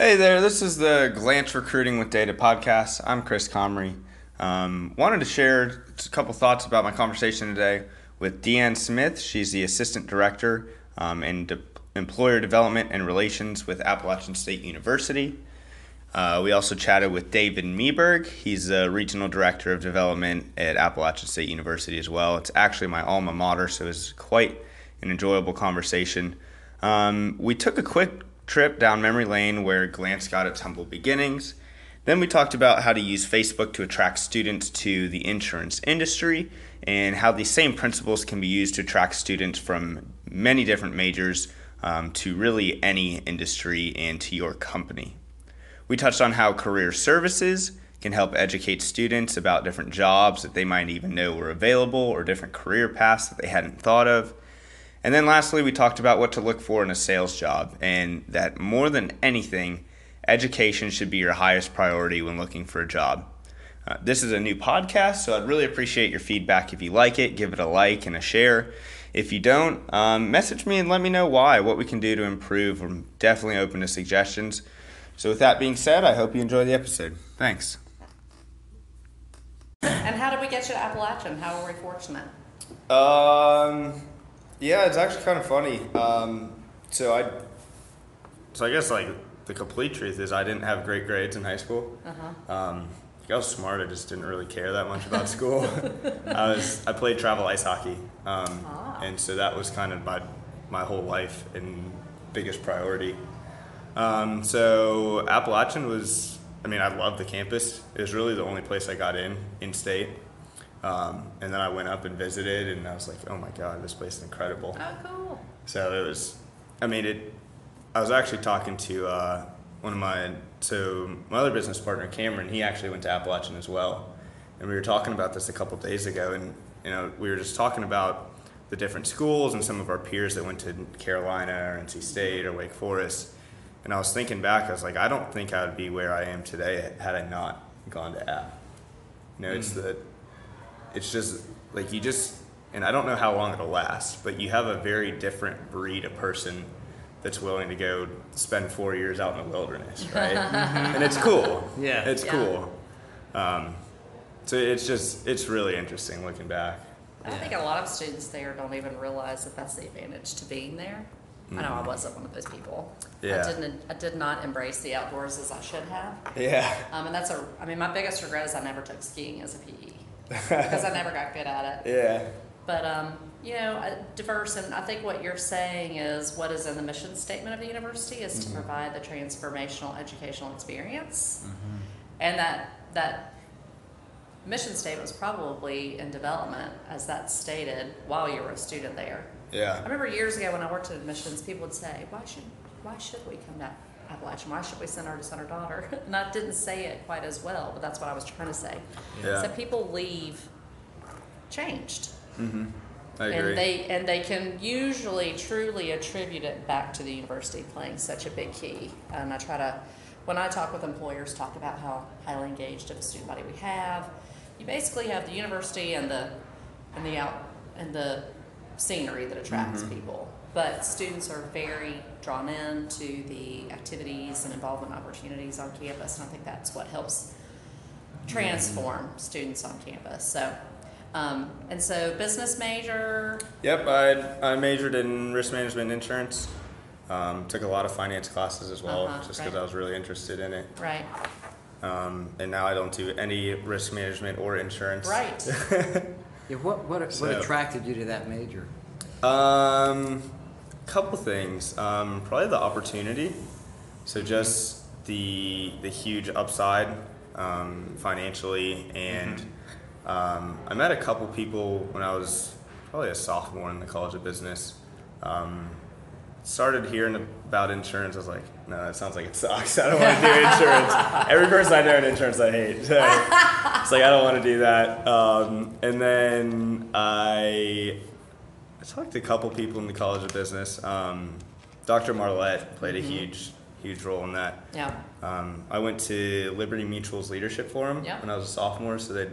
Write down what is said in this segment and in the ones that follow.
Hey there, this is the Glance Recruiting with Data podcast. I'm Chris Comrie. Um, wanted to share a couple thoughts about my conversation today with Deanne Smith. She's the Assistant Director um, in De- Employer Development and Relations with Appalachian State University. Uh, we also chatted with David Meberg. He's the Regional Director of Development at Appalachian State University as well. It's actually my alma mater, so it was quite an enjoyable conversation. Um, we took a quick trip down memory lane where Glance got its humble beginnings. Then we talked about how to use Facebook to attract students to the insurance industry and how these same principles can be used to attract students from many different majors um, to really any industry and to your company. We touched on how career services can help educate students about different jobs that they might even know were available or different career paths that they hadn't thought of. And then lastly, we talked about what to look for in a sales job and that more than anything, education should be your highest priority when looking for a job. Uh, this is a new podcast, so I'd really appreciate your feedback. If you like it, give it a like and a share. If you don't, um, message me and let me know why, what we can do to improve. I'm definitely open to suggestions. So, with that being said, I hope you enjoy the episode. Thanks. And how did we get you to Appalachian? How were we fortunate? Um, yeah, it's actually kind of funny. Um, so I, so I guess like the complete truth is I didn't have great grades in high school. Uh-huh. Um, I was smart. I just didn't really care that much about school. I was I played travel ice hockey, um, Ah. and so that was kind of my my whole life and biggest priority. Um, so Appalachian was. I mean, I loved the campus. It was really the only place I got in in state. Um, and then I went up and visited, and I was like, "Oh my God, this place is incredible." Oh, cool. So it was, I mean, it. I was actually talking to uh, one of my, so my other business partner Cameron. He actually went to Appalachian as well, and we were talking about this a couple days ago, and you know, we were just talking about the different schools and some of our peers that went to Carolina or NC State or Wake Forest, and I was thinking back. I was like, I don't think I would be where I am today had I not gone to App. You know, it's the, it's just like you just and I don't know how long it'll last, but you have a very different breed of person that's willing to go spend four years out in the wilderness, right? and it's cool. Yeah. it's Yeah. cool. Um, so it's just it's really interesting looking back. I think a lot of students there don't even realize that that's the advantage to being there. I know I wasn't one of those people. Yeah. I didn't. I did not embrace the outdoors as I should have. Yeah, Um, and that's a. I mean, my biggest regret is I never took skiing as a PE because I never got good at it. yeah, But um, you know, diverse, and I think what you're saying is what is in the mission statement of the university is to provide the transformational educational experience, and that that mission statement was probably in development as that's stated while you were a student there. Yeah. I remember years ago when I worked at admissions, people would say, "Why should why should we come to Appalachian? Why should we send our son or daughter?" And I didn't say it quite as well, but that's what I was trying to say. Yeah. So people leave changed. Mm-hmm. I agree. And they and they can usually truly attribute it back to the university playing such a big key. And I try to, when I talk with employers, talk about how highly engaged of a student body we have. You basically have the university and the and the out and the scenery that attracts mm-hmm. people. But students are very drawn in to the activities and involvement opportunities on campus, and I think that's what helps transform students on campus. So, um, and so business major, Yep, I I majored in risk management and insurance. Um, took a lot of finance classes as well, Uh-huh, just because right. I was really interested in it. right? Um, and now I don't do any risk management or insurance. Right. Yeah, what what what So- attracted you to that major? Um, couple things. Um, probably the opportunity. So just the the huge upside um, financially, and um, I met a couple people when I was probably a sophomore in the College of Business. Um, started hearing about insurance. I was like, no, that sounds like it sucks. I don't want to do insurance. Every person I know in insurance, I hate. So it's like I don't want to do that. Um, and then I I talked to a couple people in the College of Business. Um, Dr. Marlette played a huge, huge role in that. Yeah. Um, I went to Liberty Mutual's leadership forum Yeah. when I was a sophomore, so they, I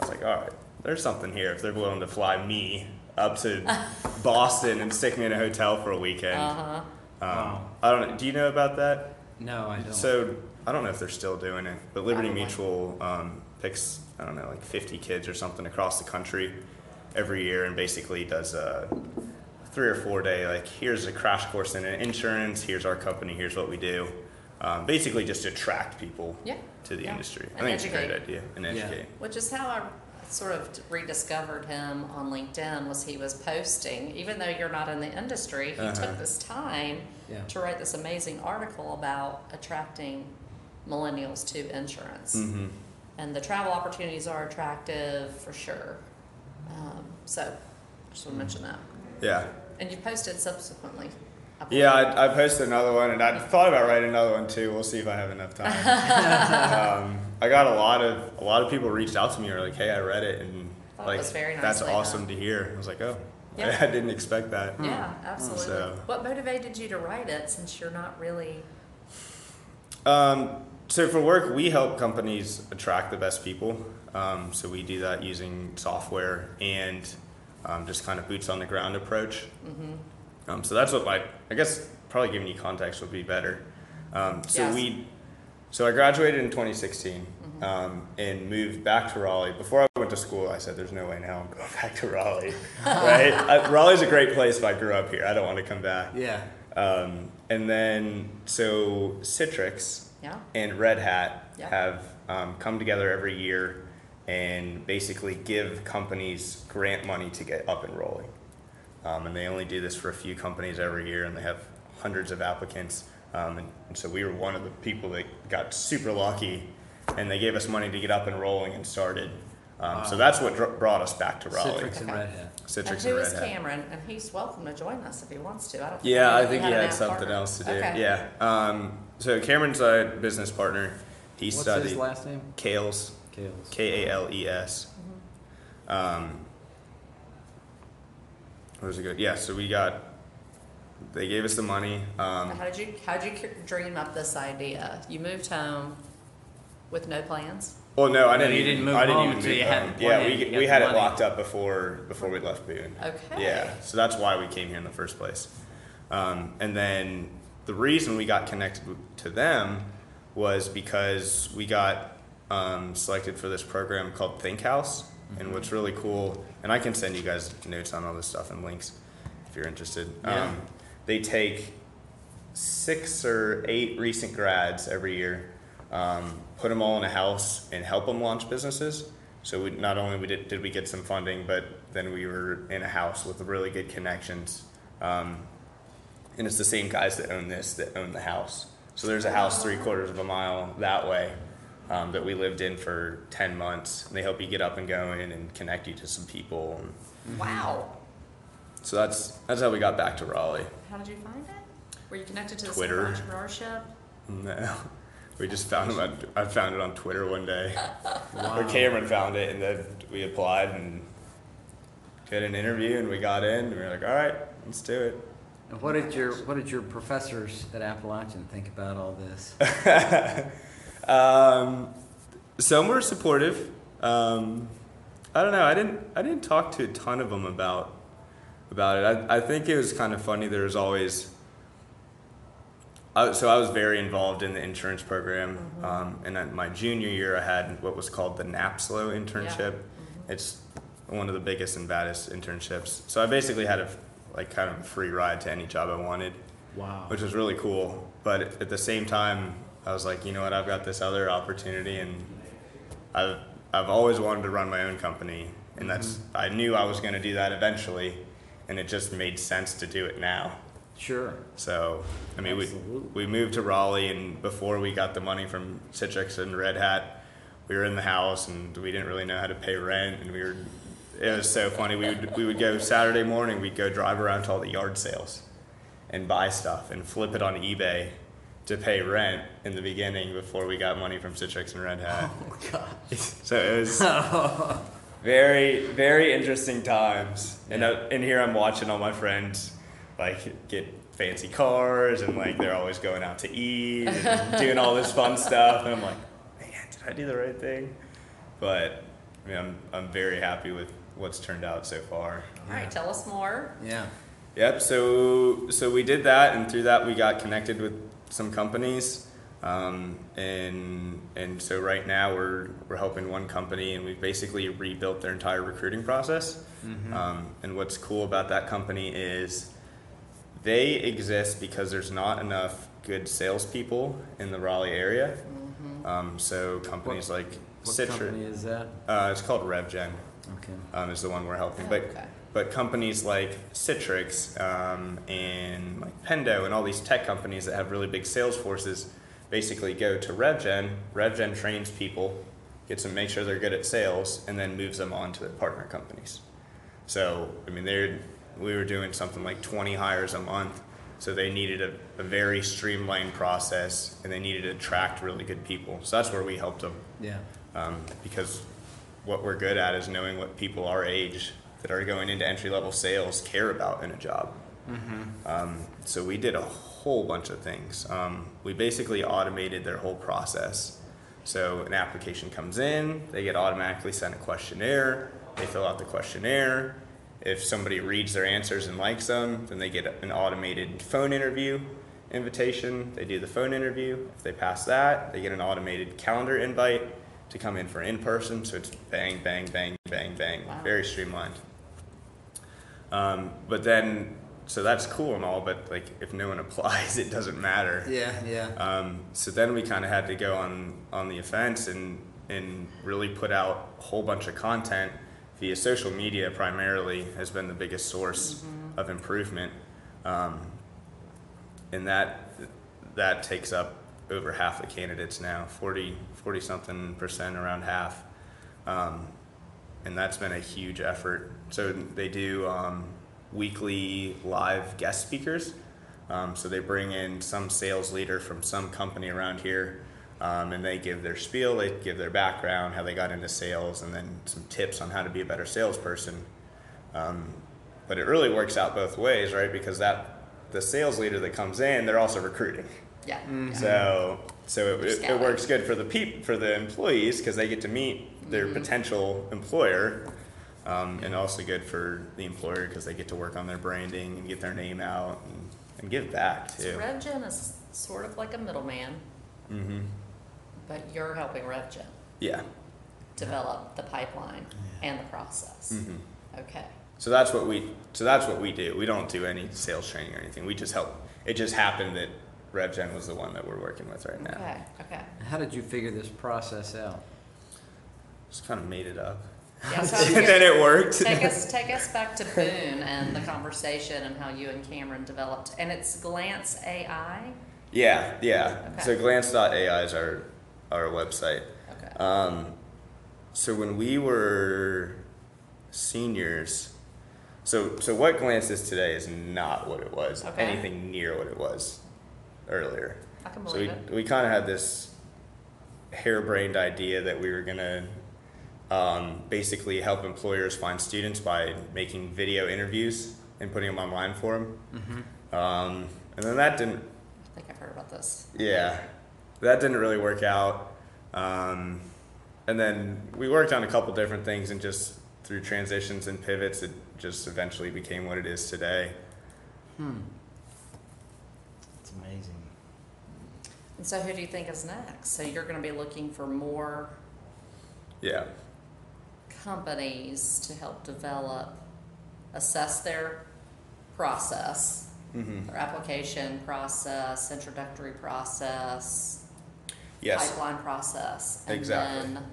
was like, all right, there's something here if they're willing to fly me up to Boston and stick me in a hotel for a weekend. Uh huh. Um, I don't know. Do you know about that? No, I don't. So I don't know if they're still doing it, but Liberty Mutual um, picks I don't know like 50 kids or something across the country every year, and basically does a three or four day like here's a crash course in insurance. Here's our company. Here's what we do. Um, basically, just to attract people Yeah. to the Yeah. industry. I And think it's a great idea and Yeah. educate. Which is how I sort of rediscovered him on LinkedIn was he was posting, even though you're not in the industry, he Uh-huh. took this time Yeah. to write this amazing article about attracting millennials to insurance. hmm And the travel opportunities are attractive for sure. Um, so, just want to mention that. Yeah. And you posted subsequently. I. Yeah, I, I posted another one, and I thought about writing another one too. We'll see if I have enough time. um, I got a lot of a lot of people reached out to me, and like, "Hey, I read it, and Thought like was very that's awesome done." to hear." I was like, "Oh, Yeah. I didn't expect that." Yeah, absolutely. So- What motivated you to write it since you're not really Um, so for work, we help companies attract the best people. Um, so we do that using software and um, just kind of boots on the ground approach. Um, so that's what my, I guess probably giving you context would be better. Um, so Yes. we, so I graduated in 2016 um, and moved back to Raleigh. Before I went to school, I said, "There's no way now I'm going back to Raleigh." right? I, Raleigh's a great place if I grew up here. I don't want to come back. Yeah. Um, and then so Citrix Yeah. and Red Hat Yeah. have um, come together every year and basically give companies grant money to get up and rolling. Um, and they only do this for a few companies every year, and they have hundreds of applicants. Um, and, and so we were one of the people that got super lucky, and they gave us money to get up and rolling and started. Um, So that's what dr- brought us back to Raleigh. Citrix and Okay. Red Hat. Citrix and and, who Red Hat. Cameron? And he's welcome to join us if he wants to. I don't. Yeah, know I if think you he an had something partner. else to do. Okay. Yeah. Um, so Cameron's a business partner. He What's studied his last name? Kales, Kales. K A L E S. Um, what was it good? Yeah. So we got. They gave us the money. Um, How did you How did you dream up this idea? You moved home with no plans. well, no, I No, didn't. you didn't move I didn't home even until move you had home. the Yeah, plan, we you got we the had it money. locked up before before we left Boone. Okay. Yeah, so that's why we came here in the first place. Um, and then the reason we got connected to them was because we got um, selected for this program called Think House. And what's really cool, and I can send you guys notes on all this stuff and links if you're interested. Yeah. Um, they take six or eight recent grads every year, um, put them all in a house, and help them launch businesses. So we, not only we did, did we get some funding, but then we were in a house with really good connections. Um, and it's the same guys that own this that own the house. So there's a house three quarters of a mile that way um, that we lived in for 10 months. And they help you get up and going and connect you to some people. And Wow. so that's, that's how we got back to Raleigh. How did you find it? Were you connected to the Twitter. Center entrepreneurship? No. We just found it. On, I found it on Twitter one day. Wow. Or Cameron found it, and then we applied and did an interview, and we got in. And we were like, "All right, let's do it." And what did your What did your professors at Appalachian think about all this? Um, some were supportive. Um, I don't know. I didn't. I didn't talk to a ton of them about about it. I, I think it was kind of funny. There was always. I, so I was very involved in the insurance program, um, and then my junior year I had what was called the NAPSLO internship. It's one of the biggest and baddest internships. So I basically had a like kind of free ride to any job I wanted Wow. which was really cool. But at the same time, I was like, you know what? I've got this other opportunity, and I've I've always wanted to run my own company, and that's mm-hmm. I knew I was going to do that eventually, and it just made sense to do it now. Sure. So I mean, we we moved to Raleigh, and before we got the money from Citrix and Red Hat, we were in the house, and we didn't really know how to pay rent, and we were. It was so funny. We would we would go Saturday morning. We'd go drive around to all the yard sales, and buy stuff and flip it on eBay to pay rent in the beginning before we got money from Citrix and Red Hat. Oh God. So it was very, very interesting times. And uh, and here I'm watching all my friends like get fancy cars and like they're always going out to eat and doing all this fun stuff. And I'm like, man, did I do the right thing? But I mean, I'm I'm very happy with what's turned out so far. All right, tell us more. Yeah. Yep. So so we did that, and through that we got connected with some companies. Um, and and so right now we're we're helping one company and we've basically rebuilt their entire recruiting process. Um, and what's cool about that company is they exist because there's not enough good salespeople in the Raleigh area. Um, so companies like What Citra, company is that? uh, it's called RevGen, Okay. um, is the one we're helping. But Okay. But companies like Citrix um, and like Pendo and all these tech companies that have really big sales forces basically go to RevGen. RevGen trains people, gets them make sure they're good at sales, and then moves them on to their partner companies. So I mean, they we were doing something like 20 hires a month, so they needed a, a very streamlined process, and they needed to attract really good people. So that's where we helped them Yeah. um, because what we're good at is knowing what people our age that are going into entry level sales care about in a job. Um, so we did a whole bunch of things. Um, we basically automated their whole process. So an application comes in, they get automatically sent a questionnaire. They fill out the questionnaire. If somebody reads their answers and likes them, then they get an automated phone interview invitation. They do the phone interview. If they pass that, they get an automated calendar invite to come in for in person. So it's bang, bang, bang, bang, bang, Wow. very streamlined. Um, but then, so that's cool and all, but like if no one applies, it doesn't matter. Yeah, yeah. Um, so then we kind of had to go on on the offense and and really put out a whole bunch of content via social media. Primarily has been the biggest source of improvement, um, and that that takes up over half the candidates now 40 40 something percent around half um, and that's been a huge effort so they do um, weekly live guest speakers um, so they bring in some sales leader from some company around here um, and they give their spiel they give their background how they got into sales and then some tips on how to be a better salesperson um, but it really works out both ways right because that the sales leader that comes in they're also recruiting Yeah. Mm-hmm. so so it, it, Scouting. works good for the peop, for the employees because they get to meet their Mm-hmm. potential employer, um, and also good for the employer because they get to work on their branding and get their name out and, and give back So. RevGen is sort of like a middleman, hmm but you're helping RevGen Yeah. develop the pipeline and the process. hmm Okay. So that's what we so that's what we do. We don't do any sales training or anything. We just help. It just happened that RevGen was the one that we're working with right now. Okay. Okay. How did you figure this process out? Just kind of made it up, Yeah, so and then it worked. take us take us back to Boone and the conversation and how you and Cameron developed. And it's Glance AI. Yeah, yeah. Okay. So glance.ai is our our website. Okay. Um, so when we were seniors, so so what Glance is today is not what it was. Okay. Anything near what it was earlier. I can believe So we it. we kind of had this harebrained idea that we were gonna um, basically help employers find students by making video interviews and putting them online for them. Mm-hmm. Um, and then that didn't I think I've heard about this. yeah, that didn't really work out. Um, and then we worked on a couple different things, and just through transitions and pivots, it just eventually became what it is today. Hmm. It's amazing. And so, who do you think is next? So, you're going to be looking for more Yeah, companies to help develop, assess their process, hmm their application process, introductory process, yes, pipeline process, and Exactly. then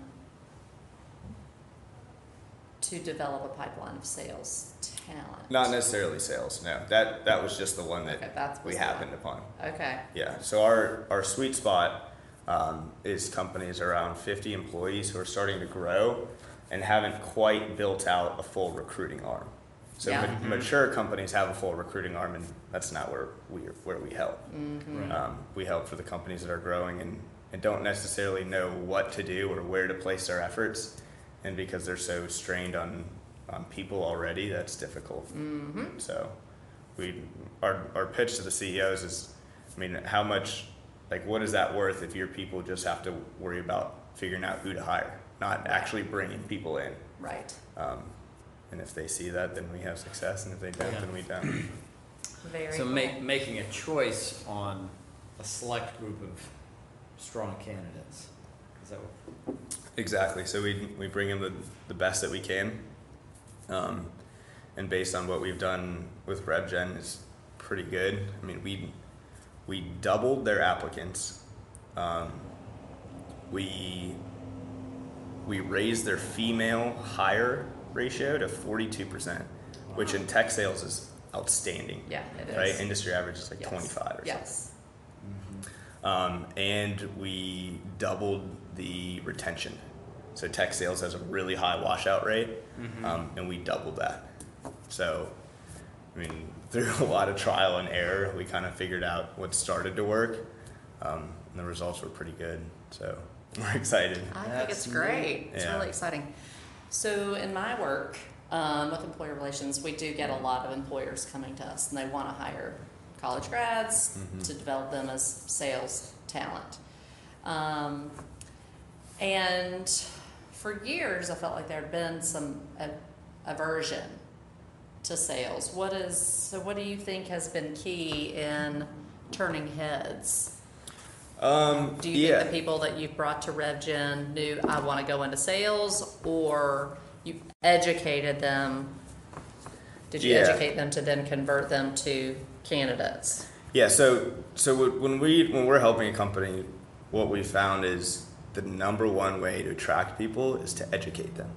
to develop a pipeline of sales talent. not necessarily sales. No, that that was just the one that Okay, we was the one. happened upon. Okay. Yeah, so our our sweet spot um, is companies around 50 employees who are starting to grow and haven't quite built out a full recruiting arm. So Yeah. ma- mature companies have a full recruiting arm, and that's not where we where we help. Mm-hmm. Right. Um, we help for the companies that are growing and, and don't necessarily know what to do or where to place their efforts, and because they're so strained on on people already, that's difficult. Mm-hmm. So we our our pitch to the CEOs is, I mean, how much like what is that worth if your people just have to worry about figuring out who to hire, not actually bringing people in. Right. Um, and if they see that, then we have success, and if they don't, Yeah. then we don't. Very So cool. make, making a choice on a select group of strong candidates. Is that what? Exactly. So we we bring in the the best that we can, um, and based on what we've done with RevGen is pretty good. I mean we we doubled their applicants. Um, we we raised their female hire ratio to forty two percent, which in tech sales is outstanding. Yeah, it is. Right, industry average is like Yes. twenty five or something. Yes. Um, and we doubled the retention. So tech sales has a really high washout rate, um, and we doubled that. So, I mean, through a lot of trial and error, we kind of figured out what started to work, um, and the results were pretty good. So we're excited. I think it's great. It's Yeah. really exciting. So in my work um, with employer relations, we do get a lot of employers coming to us, and they want to hire college grads Mhm. to develop them as sales talent. Um, and for years, I felt like there had been some a- aversion to sales. What is so? What do you think has been key in turning heads? Um, Do you yeah. think the people that you've brought to RevGen knew I want to go into sales, or you educated them? Did you Yeah. educate them to then convert them to candidates? Yeah, so so when we when we're helping a company, what we found is the number one way to attract people is to educate them.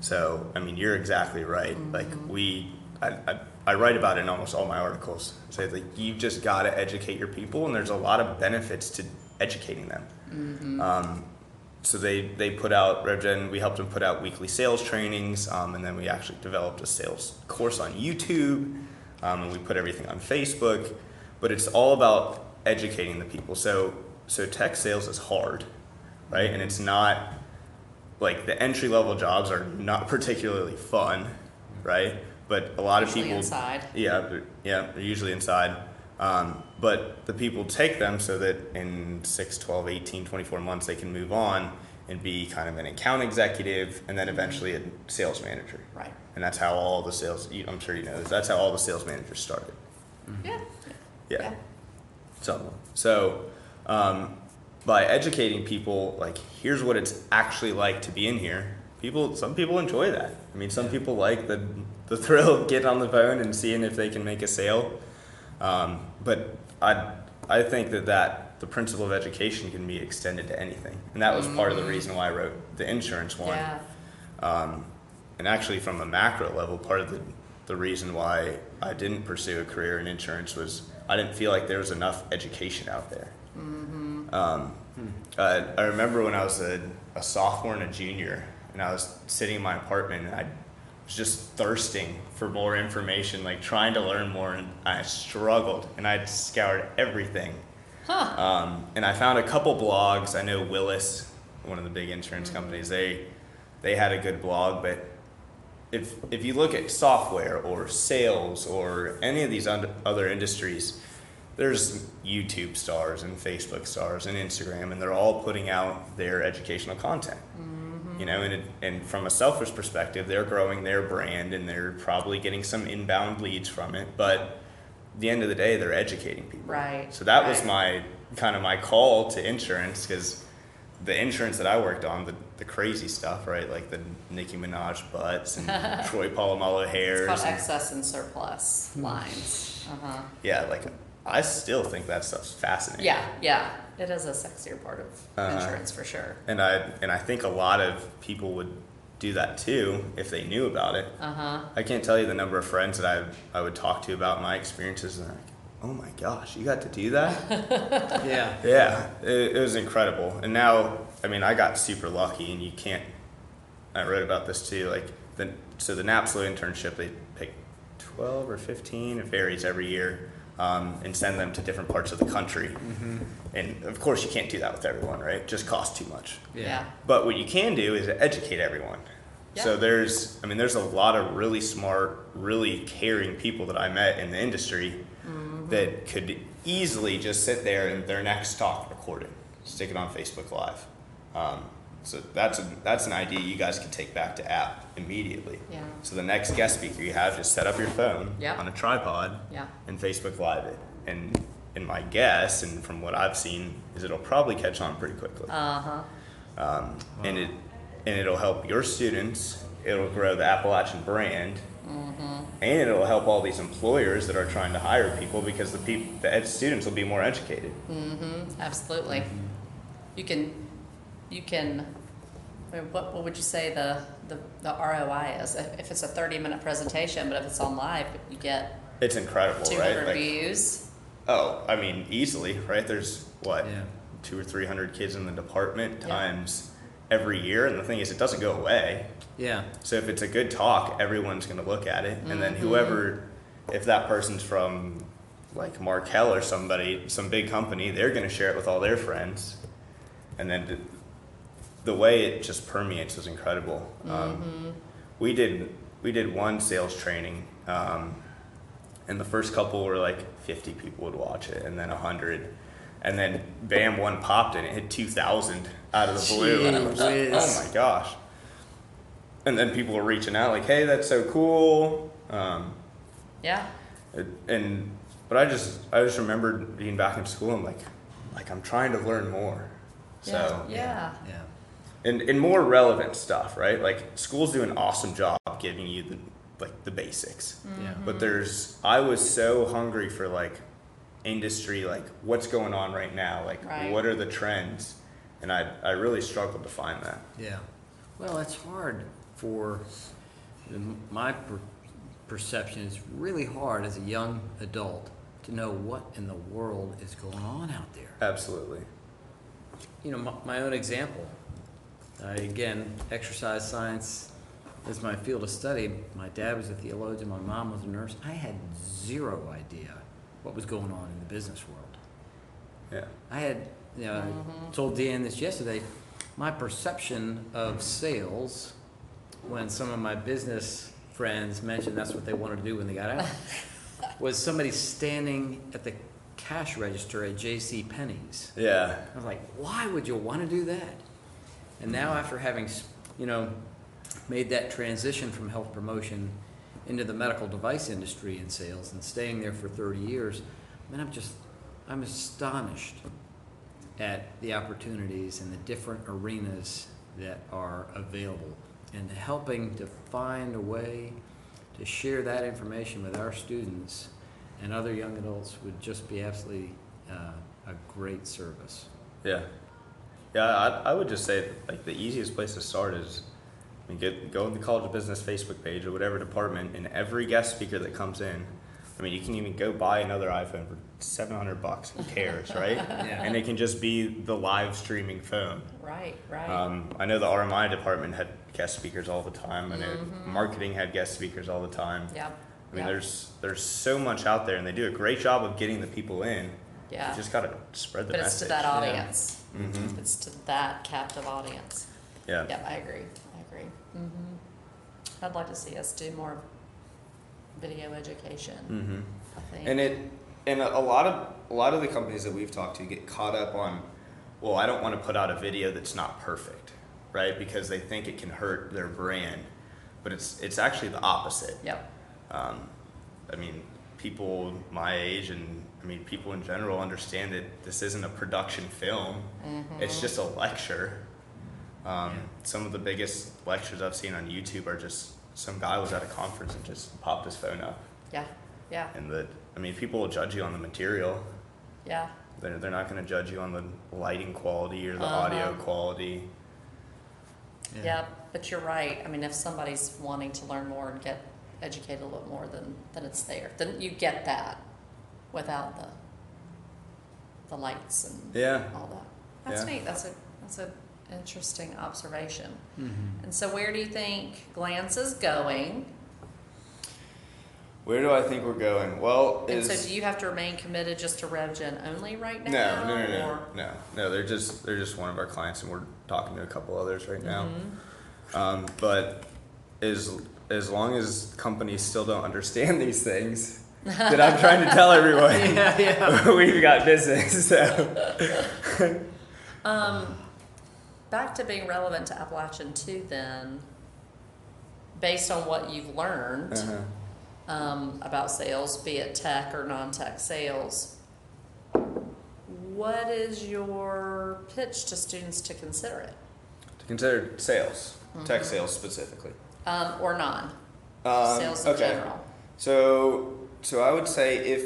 So I mean, you're exactly right. Like we, I, I, I write about it in almost all my articles. Say like you just got to educate your people, and there's a lot of benefits to educating them. Um, so they they put out RevGen. We helped them put out weekly sales trainings, um, and then we actually developed a sales course on YouTube, um, and we put everything on Facebook. But it's all about educating the people. So so tech sales is hard, right? And it's not like the entry level jobs are not particularly fun, right? But a lot Usually of people inside. yeah, they're- yeah, they're usually inside. Um, but the people take them so that in 6, 12, 18, 24 months they can move on and be kind of an account executive and then eventually a sales manager. Right. And that's how all the sales, I'm sure you know this, that's how all the sales managers started. Yeah. Yeah. Some of. So, um, by educating people, like, here's what it's actually like to be in here, people, some people enjoy that. I mean, some people like the, the thrill of getting on the phone and seeing if they can make a sale. Um, but I, I think that, that the principle of education can be extended to anything. And that was part of the reason why I wrote the insurance one. Yeah. Um, and actually, from a macro level, part of the, the reason why I didn't pursue a career in insurance was I didn't feel like there was enough education out there. Um, uh, I remember when I was a, a sophomore and a junior, and I was sitting in my apartment, and I was just thirsting for more information, like trying to learn more, and I struggled, and I scoured everything. Huh. Um, and I found a couple blogs. I know Willis, one of the big insurance companies, they they had a good blog, but if if you look at software or sales or any of these other industries, there's YouTube stars and Facebook stars and Instagram, and they're all putting out their educational content. You know, and it, and from a selfish perspective, they're growing their brand and they're probably getting some inbound leads from it. But at the end of the day, they're educating people. Right. So that was my kind of my call to insurance because the insurance that I worked on, the, the crazy stuff, right? Like the Nicki Minaj butts and Troy Polamalu It's hairs. called and- excess and surplus lines. Uh huh. yeah, like I still think that stuff's fascinating. Yeah, yeah. It is a sexier part of Uh-huh. insurance for sure. And I and I think a lot of people would do that too if they knew about it. Uh huh. I can't tell you the number of friends that I I would talk to about my experiences and like, oh my gosh, you got to do that. Yeah. Yeah, it, it was incredible. And now, I mean, I got super lucky, and you can't. I wrote about this too. Like the so the NAPSLO internship, they pick twelve or fifteen. It varies every year, um, and send them to different parts of the country. And of course, you can't do that with everyone, right? It just costs too much. Yeah. But what you can do is educate everyone. Yeah. So there's, I mean, there's a lot of really smart, really caring people that I met in the industry that could easily just sit there and their next talk record it, stick it on Facebook Live. Um, so that's a, that's an idea you guys can take back to app immediately. Yeah. So the next guest speaker you have, just set up your phone Yeah. on a tripod Yeah. and Facebook Live it, and and my guess, and from what I've seen, is it'll probably catch on pretty quickly. Uh huh. um, and it and it'll help your students. It'll grow the Appalachian brand, mm-hmm. and it'll help all these employers that are trying to hire people because the people, the ed- students will be more educated. Mm-hmm. Absolutely. You can, you can, I mean, what, what would you say the, the, the ROI is? If if it's a thirty minute presentation, but if it's on live, you get It's incredible, 200 right? hundred Like, views. oh, I mean, easily, right? There's what Yeah. two or three hundred kids in the department Yeah. times every year, and the thing is, it doesn't go away. Yeah. So if it's a good talk, everyone's going to look at it, and Mm-hmm. then whoever, if that person's from like Markel or somebody, some big company, they're going to share it with all their friends, and then the, the way it just permeates is incredible. Mm-hmm. Um, we did we did one sales training, um, and the first couple were like fifty people would watch it, and then hundred. And then bam, one popped and it hit two thousand out of the blue, and I was like, "Oh my gosh!" And then people were reaching out like, "Hey, that's so cool." Um, Yeah, it, and but I just I just remembered being back in school and like like I'm trying to learn more. So yeah, yeah. Yeah. And, and more relevant stuff, right? Like schools do an awesome job giving you the like the basics. Mm-hmm. Yeah. But there's I was so hungry for like industry, like what's going on right now, like Right. what are the trends, and I I really struggled to find that. Yeah. Well, it's hard for my per- perception. It's really hard as a young adult to know what in the world is going on out there. Absolutely. You know, my, my own example. I, again, exercise science is my field of study. My dad was a theologian. My mom was a nurse. I had zero idea what was going on in the business world. Yeah. I had, you know, I told Dan this yesterday. My perception of sales, when some of my business friends mentioned that's what they wanted to do when they got out, was somebody standing at the cash register at J.C. Penney's. Yeah. I was like, why would you want to do that? And now, after having, you know, made that transition from health promotion into the medical device industry in sales and staying there for 30 years, man, I'm just, I'm astonished at the opportunities and the different arenas that are available and helping to find a way to share that information with our students and other young adults would just be absolutely uh, a great service. Yeah. Yeah, I, I would just say like the easiest place to start is I mean, get go on the College of Business Facebook page or whatever department, and every guest speaker that comes in, I mean, you can even go buy another iPhone for seven hundred bucks. Who cares, right? Yeah. And it can just be the live streaming phone. Right, right. Um, I know the RMI department had guest speakers all the time. I know marketing had guest speakers all the time. yeah. I mean, yeah. there's there's so much out there, and they do a great job of getting the people in. Yeah. You just gotta spread the But it's message. to that audience. Mhm. It's to that captive audience. Yeah. Yep, I agree. I agree. hmm I'd like to see us do more video education. Mm-hmm. I think. And it and a a lot of a lot of the companies that we've talked to get caught up on, well, I don't want to put out a video that's not perfect, right? Because they think it can hurt their brand, but it's it's actually the opposite. Yep. Um, I mean, people my age and I mean people in general understand that this isn't a production film; it's just a lecture. Um, Yeah. Some of the biggest lectures I've seen on YouTube are just some guy was at a conference and just popped his phone up, Yeah. Yeah. and that I mean people will judge you on the material. Yeah. They're, they're not going to judge you on the lighting quality or the Uh-huh. audio quality. Yeah, But you're right. I mean, if somebody's wanting to learn more and get educated a little more, then then it's there. Then you get that without the the lights and Yeah. all that. That's Yeah. neat. That's a that's a interesting observation. Mm-hmm. And so, where do you think Glance is going? Where do I think we're going? Well, And is so, do you have to remain committed just to RevGen only right now? no, no, no, or- no, no. They're just they're just one of our clients, and we're talking to a couple others right now. Mhm. Um, but as as long as companies still don't understand these things that I'm trying to tell everyone, Yeah, yeah. we've got business. So. Um, back to being relevant to Appalachian too, then, based on what you've learned Uh-huh. um, about sales, be it tech or non-tech sales, what is your pitch to students to consider it, To consider sales, tech sales specifically. um, or non Um, sales in okay. general? So, so I would say if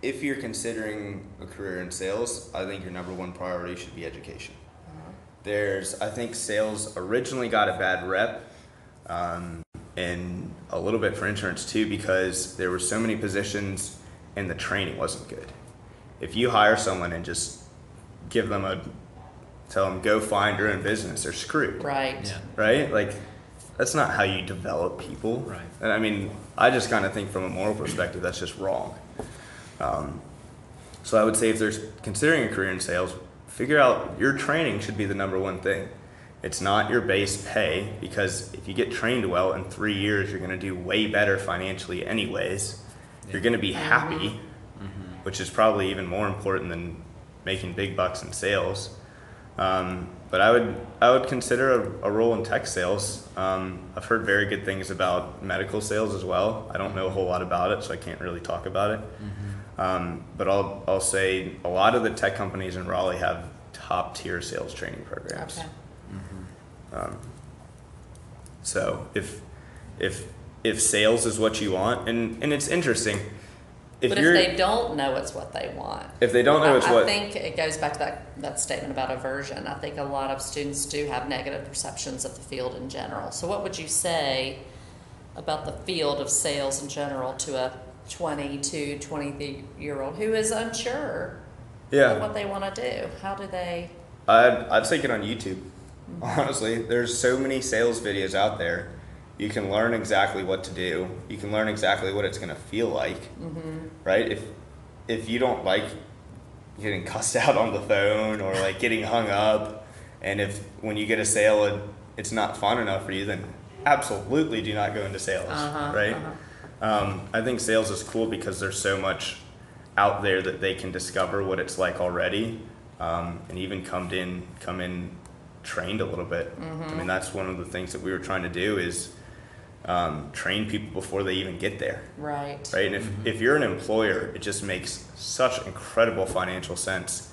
if you're considering a career in sales, I think your number one priority should be education. There's, I think, sales originally got a bad rep, um, and a little bit for insurance too, because there were so many positions and the training wasn't good. If you hire someone and just give them a, tell them go find your own business, they're screwed Right. Yeah. right? Like, that's not how you develop people. Right. And I mean, I just kind of think from a moral perspective, that's just wrong. Um, so I would say if there's considering a career in sales, figure out your training should be the number one thing. It's not your base pay because if you get trained well in three years, you're going to do way better financially, anyways. You're going to be happy, which is probably even more important than making big bucks in sales. Um, but I would I would consider a, a role in tech sales. Um, I've heard very good things about medical sales as well. I don't know a whole lot about it, so I can't really talk about it. Um, but I'll I'll say a lot of the tech companies in Raleigh have top tier sales training programs. Okay. Um, so if if if sales is what you want, and and it's interesting, if but if they don't know it's what they want, if they don't know it's I what I think it goes back to that, that statement about aversion. I think a lot of students do have negative perceptions of the field in general. So, what would you say about the field of sales in general to a 22, 23 year old who is unsure of yeah what they want to do? How do they? I'd, I'd say get on YouTube. Mm-hmm. Honestly, there's so many sales videos out there. You can learn exactly what to do. You can learn exactly what it's going to feel like, right? If if you don't like getting cussed out on the phone or like getting hung up, and if when you get a sale and it's not fun enough for you, then absolutely do not go into sales, Uh-huh, right? uh-huh. Um, I think sales is cool because there's so much out there that they can discover what it's like already, um, and even come in come in trained a little bit. I mean, that's one of the things that we were trying to do is um, train people before they even get there, Right. right? And if, if you're an employer, it just makes such incredible financial sense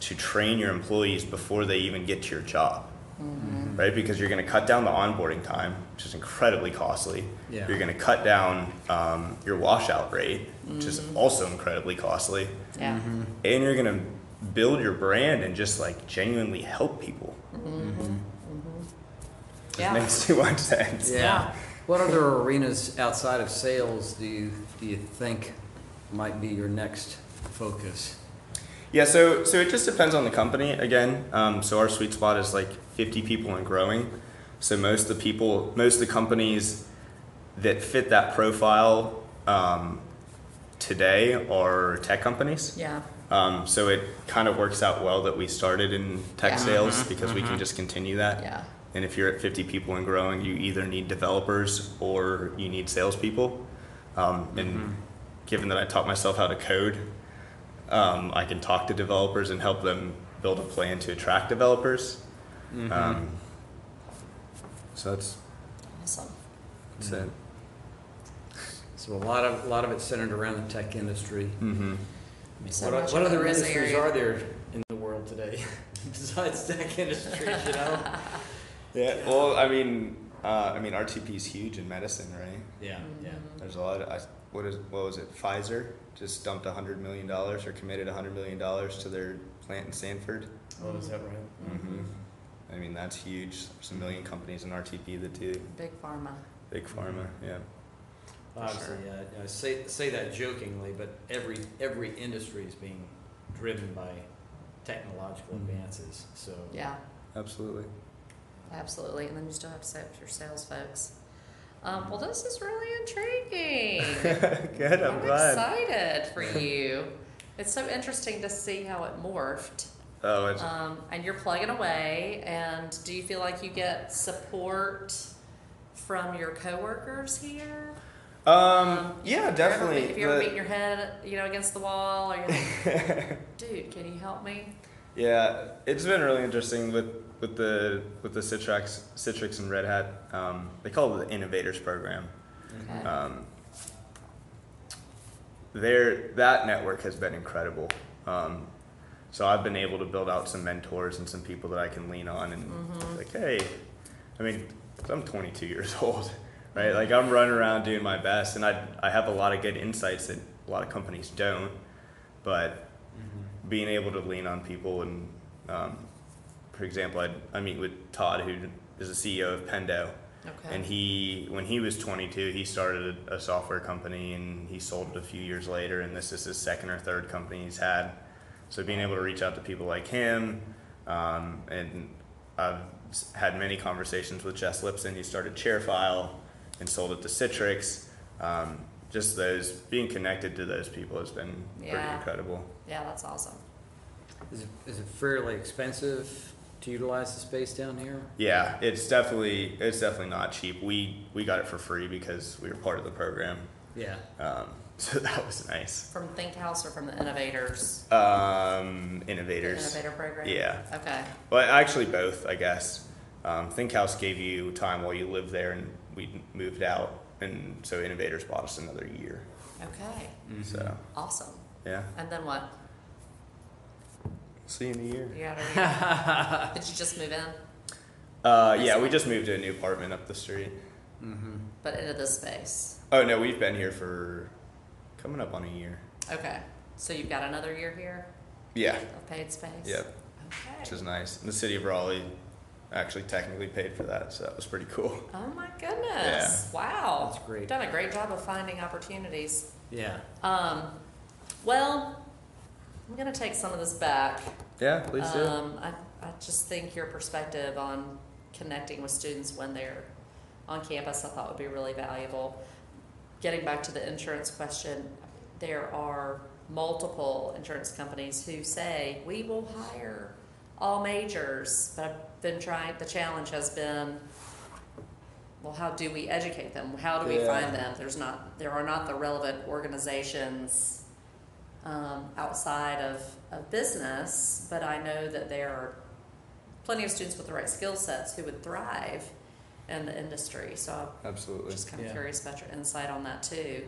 to train your employees before they even get to your job. Right, because you're going to cut down the onboarding time, which is incredibly costly. Yeah. You're going to cut down um, your washout rate, which is also incredibly costly Yeah. and you're gonna build your brand and just like genuinely help people. Mm. Mm. Mm. Yeah. makes too much sense. Yeah. What other arenas outside of sales do you, do you think might be your next focus? Yeah, so so it just depends on the company again. Um, so our sweet spot is like 50 people and growing. So most of the people, most of the companies that fit that profile um, today are tech companies. Yeah. Um, so it kind of works out well that we started in tech Yeah. sales because we can just continue that. Yeah. And if you're at 50 people and growing, you either need developers or you need salespeople. Um, and given that I taught myself how to code, um, I can talk to developers and help them build a plan to attract developers. Um, so that's, Awesome. that's it. So a lot of, a lot of it's centered around the tech industry. Mm-hmm. So what, what other industries area. are there in the world today besides tech industry? You know. Yeah. Well, I mean, uh, I mean, RTP is huge in medicine, right? Yeah. Yeah. There's a lot. Of, I, what is what was it? Pfizer just dumped hundred million dollars or committed hundred million dollars to their plant in Sanford. Oh, is that right? Mm-hmm. I mean, that's huge. There's a million companies in RTP that do Big pharma. big pharma. Yeah. Obviously, yeah. I say say that jokingly, but every every industry is being driven by technological Mhm. advances. So Yeah. Absolutely. Absolutely. And then you still have to say with your sales folks. Um, well, this is really intriguing. Good. I'm, glad. excited for you. It's so interesting to see how it morphed. Oh, it's, Um, and you're plugging away. And do you feel like you get support from your coworkers here? um, yeah, you ever definitely. Have you ever beaten your head, you know, against the wall, or you're like, dude, can you help me? Yeah, it's been really interesting with with the with the Citrix Citrix and Red Hat. Um, they call it the Innovators Program. Okay. Um, there, that network has been incredible. Um, so I've been able to build out some mentors and some people that I can lean on and like, hey, I mean, I'm 22 years old, right? Like I'm running around doing my best, and I I have a lot of good insights that a lot of companies don't, but being able to lean on people and, um, for example, I I meet with Todd, who is the CEO of Pendo, Okay. and he when he was 22, he started a, a software company, and he sold it a few years later, and this is his second or third company he's had. So being able to reach out to people like him, um, and I've had many conversations with Jes Lipson. He started ShareFile and sold it to Citrix. Um, just those being connected to those people has been pretty incredible. yeah, that's awesome. Is it, is it fairly expensive to utilize the space down here? Yeah, it's definitely it's definitely not cheap. We we got it for free because we were part of the program, Yeah. um, so that was nice. From Think House or from the Innovators? Um, the innovators. Innovator program? Yeah. Okay. Well, actually, both, I guess. Um, Think House gave you time while you lived there, and we moved out, and so Innovators bought us another year. Okay. So Awesome. yeah, And then what? See you in a year. You got a Did you just move in? Uh, yeah, we just moved to a new apartment up the street. Mm-hmm. But into this space? Oh no, we've been here for coming up on a year. Okay. So you've got another year here Yeah, of paid space? Yep. Okay. which is nice. And the city of Raleigh actually technically paid for that, so that was pretty cool. Oh my goodness. Yeah. Wow. That's great. You've done a great job of finding opportunities. Yeah. Um, well, I'm going to take some of this back. Yeah, please do. Um, I, I just think your perspective on connecting with students when they're on campus, I thought would be really valuable. Getting back to the insurance question, there are multiple insurance companies who say we will hire all majors, but I've been trying. The challenge has been, well, how do we educate them? How do we Yeah. find them? There's not, there are not the relevant organizations um, outside of, of business, but I know that there are plenty of students with the right skill sets who would thrive in the industry. So I'm Absolutely. just kind of Yeah. curious about your insight on that too.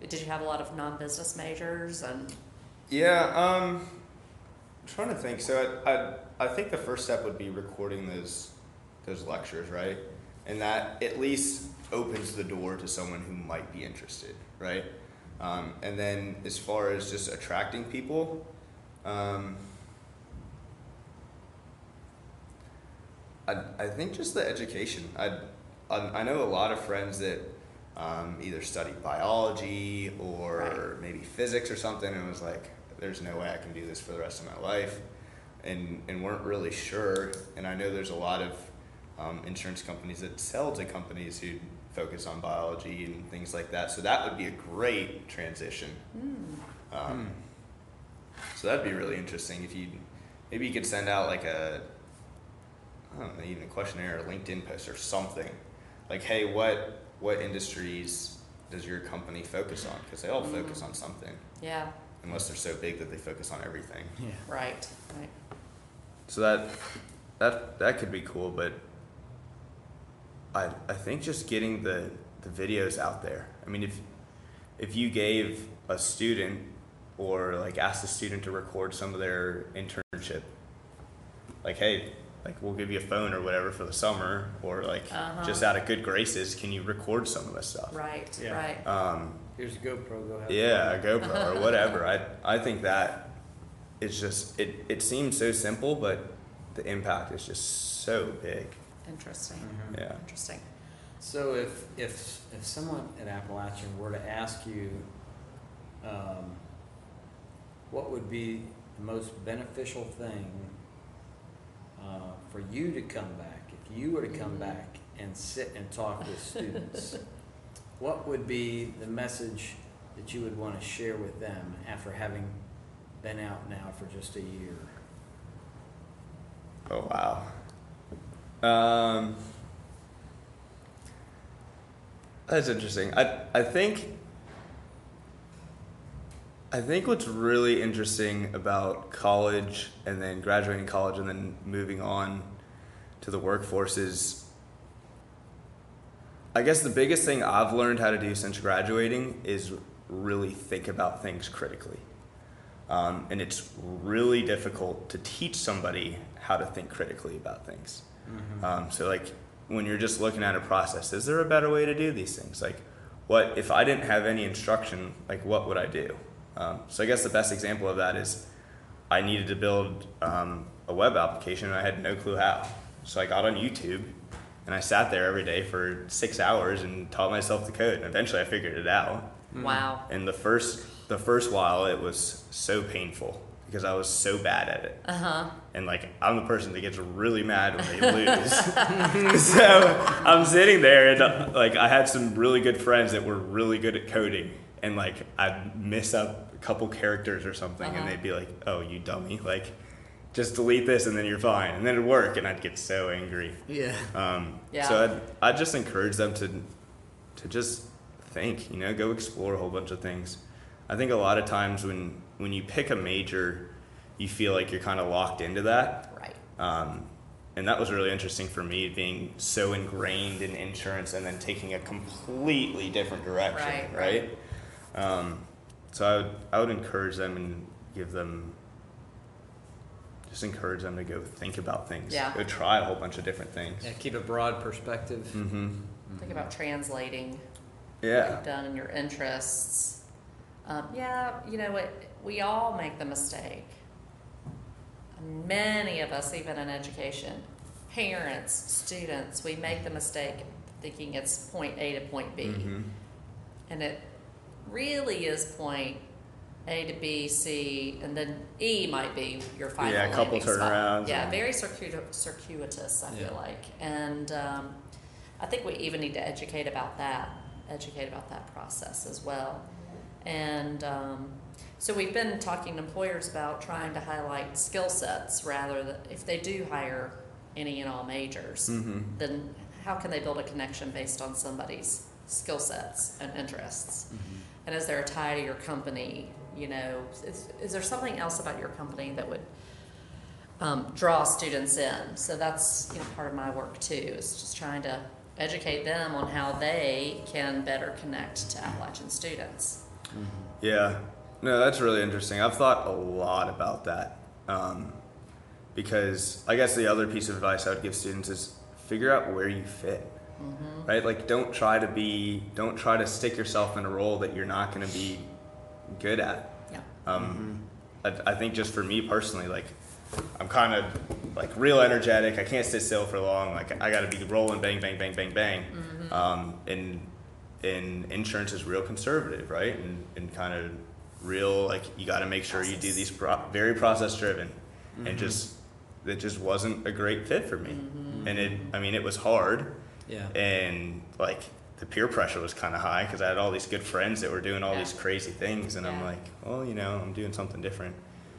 Did you have a lot of non-business majors and Yeah, um, I'm trying to think. So I, I, I think the first step would be recording those, those lectures, right? And that at least opens the door to someone who might be interested, right? Um, and then as far as just attracting people, um, I, I think just the education. I, I, I know a lot of friends that um, either study biology or Right. maybe physics or something and was like, there's no way I can do this for the rest of my life and, and weren't really sure. And I know there's a lot of um, insurance companies that sell to companies who focus on biology and things like that. So that would be a great transition. Um, So that'd be really interesting if you maybe you could send out like a I don't know, even a questionnaire or LinkedIn post or something. Like, hey, what what industries does your company focus on? Because they all focus on something, yeah, unless they're so big that they focus on everything. Yeah. right, right. So that that that could be cool, but I I think just getting the the videos out there. I mean, if if you gave a student or like asked a student to record some of their internship, like, hey, like we'll give you a phone or whatever for the summer, or like Uh-huh. just out of good graces, can you record some of this stuff? Right, Yeah. right. Um, Here's a GoPro. Go ahead. yeah, a GoPro or whatever. I I think that it's just it it seems so simple, but the impact is just so big. Interesting. Mhm. Yeah. Interesting. So if, if, if someone at Appalachian were to ask you, um, what would be the most beneficial thing, uh, for you to come back, if you were to come Mhm. back and sit and talk with students, what would be the message that you would want to share with them after having been out now for just a year? Oh wow. Um, that's interesting. I I think I think what's really interesting about college and then graduating college and then moving on to the workforce is I guess the biggest thing I've learned how to do since graduating is really think about things critically. Um, and it's really difficult to teach somebody how to think critically about things. Um, so, like, when you're just looking at a process, is there a better way to do these things? Like, what if I didn't have any instruction? Like, what would I do? Um, so, I guess the best example of that is I needed to build um, a web application and I had no clue how. So, I got on YouTube and I sat there every day for six hours and taught myself the code. And eventually, I figured it out. Wow. And the first the first while it was so painful because I was so bad at it. Uh huh. And like I'm the person that gets really mad when they lose. so I'm sitting there and uh, like I had some really good friends that were really good at coding and like I'd miss up a couple characters or something Uh-huh. and they'd be like, "Oh, you dummy." Like just delete this and then you're fine. And then it'd work and I'd get so angry. Yeah. Um, Yeah. So I'd, I'd just encourage them to, to just think, you know, go explore a whole bunch of things. I think a lot of times when, when you pick a major, you feel like you're kind of locked into that. Right. Um, and that was really interesting for me being so ingrained in insurance and then taking a completely different direction, Right, right? Um, so I would, I would encourage them and give them, just encourage them to go think about things. Yeah. Go try a whole bunch of different things. Yeah, keep a broad perspective. Mm-hmm. Think about translating what Yeah. you've done and your interests. Um, yeah, you know what? We all make the mistake. Many of us, even in education, parents, students, we make the mistake thinking it's point A to point B. Mm-hmm. And it really is point A to B, C, and then E might be your final Yeah, a couple turnarounds Yeah, very circuitous, circuitous I Yeah. feel like. And um, I think we even need to educate about that, educate about that process as well. And um, so we've been talking to employers about trying to highlight skill sets rather than if they do hire any and all majors, Mm-hmm. then how can they build a connection based on somebody's skill sets and interests? And is there a tie to your company? You know, is, is there something else about your company that would um, draw students in? So that's you know part of my work too. Is just trying to educate them on how they can better connect to Appalachian students. Yeah. No, that's really interesting. I've thought a lot about that. Um, because I guess the other piece of advice I would give students is figure out where you fit. Right? Like don't try to be don't try to stick yourself in a role that you're not going to be good at. Yeah. Um, I, I think just for me personally, like I'm kind of like real energetic. I can't sit still for long. Like I got to be rolling, bang, bang, bang, bang, bang. Um, and and insurance is real conservative, right? And and kind of real like you got to make sure you do these pro- very process driven, and mm-hmm. just it just wasn't a great fit for me. Mm-hmm. And it, I mean, it was hard Yeah. and like the peer pressure was kind of high because I had all these good friends that were doing all Yeah. these crazy things, and I'm like, well, you know, I'm doing something different.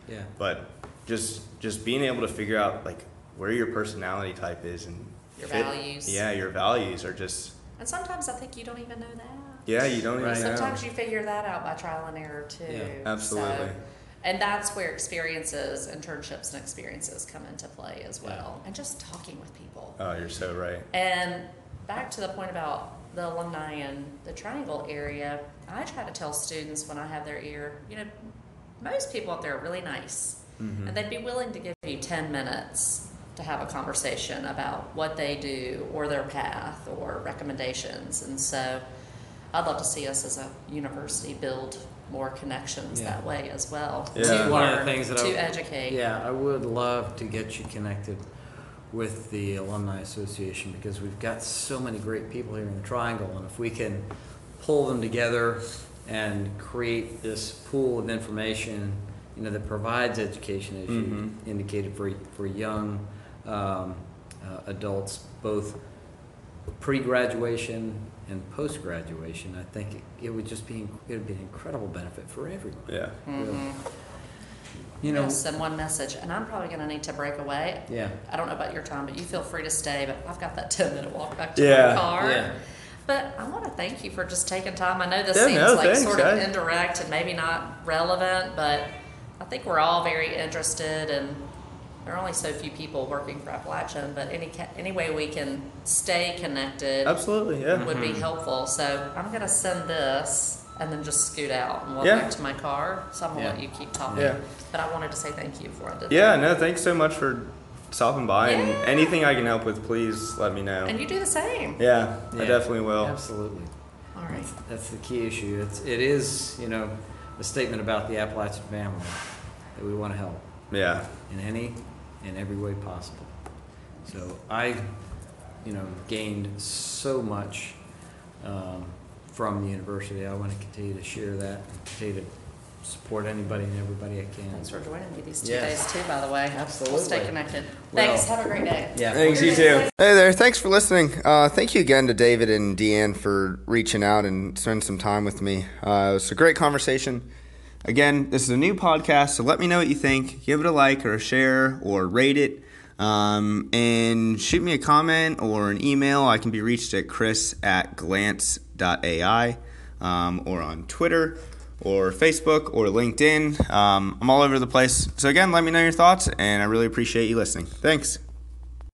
Yeah. But just just being able to figure out like where your personality type is and Your fit- values. Yeah, your values are just And sometimes I think you don't even know that. yeah. You don't Right. even know. Sometimes you figure that out by trial and error too. Yeah, absolutely. So, and that's where experiences, internships, and experiences come into play as well. And just talking with people. Oh, you're so right. And back to the point about the alumni in the Triangle area, I try to tell students when I have their ear, you know, most people out there are really nice, Mm-hmm. and they'd be willing to give you 10 minutes to have a conversation about what they do or their path or recommendations. And so I'd love to see us as a university build more connections Yeah. that way as well. Yeah. To One of the things that I to would- educate. Yeah, I would love to get you connected with the Alumni Association because we've got so many great people here in the Triangle, and if we can pull them together and create this pool of information, you know, that provides education, as Mhm. you indicated, for for young um, uh, adults, both pre-graduation and post-graduation, I think it, it would just be it would be an incredible benefit for everyone. Yeah. really. Mhm. You know, send one message, and I'm probably going to need to break away. yeah. I don't know about your time, but you feel free to stay. But I've got that 10 minute walk back to Yeah, my car. yeah. But I want to thank you for just taking time. I know this Yeah, seems no, like thanks, sort of I- indirect and maybe not relevant, but I think we're all very interested, and there are only so few people working for Appalachian. But any any way we can stay connected Absolutely. Yeah. would be Mhm. helpful. So I'm going to send this and then just scoot out and walk Yeah. back to my car. So I'm gonna let you keep talking. Yeah. But I wanted to say thank you for it. Yeah, no, thanks so much for stopping by. And anything I can help with, please let me know. And you do the same. Yeah, I definitely will. Absolutely. All right. That's the key issue. It's, it is, you know, a statement about the Appalachian family that we want to help Yeah. in any and every way possible. So I, you know, gained so much um, from the university. I want to continue to share that, and continue to support anybody and everybody I can. Thanks for joining me these two Yes. days too, by the way. Absolutely. We'll stay connected. Well- Thanks. Have a great day. Yeah. Thanks, you too. Hey there. Thanks for listening. Uh, thank you again to David and Deanne for reaching out and spending some time with me. Uh, it was a great conversation. Again, this is a new podcast, so let me know what you think. Give it a like or a share or rate it. Um, and shoot me a comment or an email. I can be reached at chris at glance.ai um, or on Twitter or Facebook or LinkedIn. Um, I'm all over the place. So, again, let me know your thoughts, and I really appreciate you listening. Thanks.